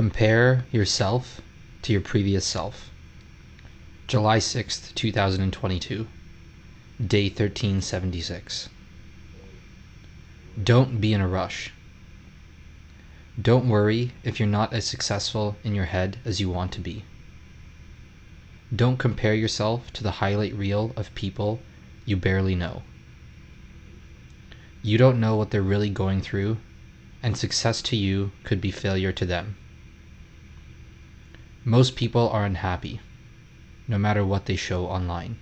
Compare yourself to your previous self. July 6th, 2022. Day 1376. Don't be in a rush. Don't worry if you're not as successful in your head as you want to be. Don't compare yourself to the highlight reel of people you barely know. You don't know what they're really going through, and success to you could be failure to them. Most people are unhappy, no matter what they show online.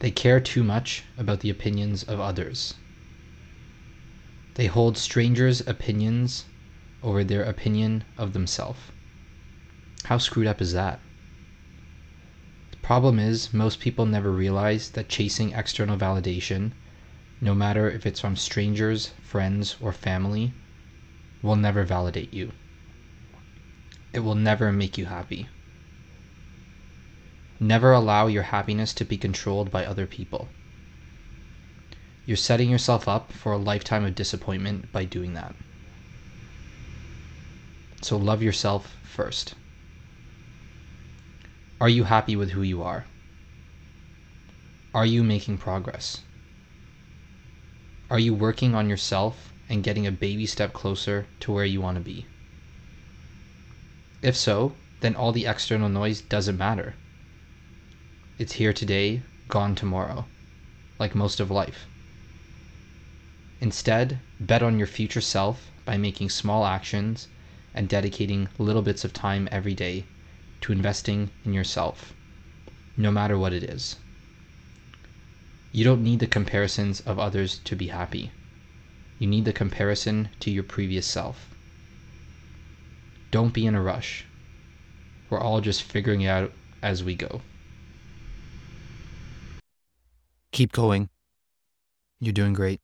They care too much about the opinions of others. They hold strangers' opinions over their opinion of themselves. How screwed up is that? The problem is, most people never realize that chasing external validation, no matter if it's from strangers, friends, or family, will never validate you it will never make you happy. Never allow your happiness to be controlled by other people. You're setting yourself up for a lifetime of disappointment by doing that. So love yourself first. Are you happy with who you are? Are you making progress? Are you working on yourself and getting a baby step closer to where you want to be? If so, then all the external noise doesn't matter. It's here today, gone tomorrow, like most of life. Instead, bet on your future self by making small actions and dedicating little bits of time every day to investing in yourself, no matter what it is. You don't need the comparisons of others to be happy. You need the comparison to your previous self. Don't be in a rush. We're all just figuring it out as we go. Keep going. You're doing great.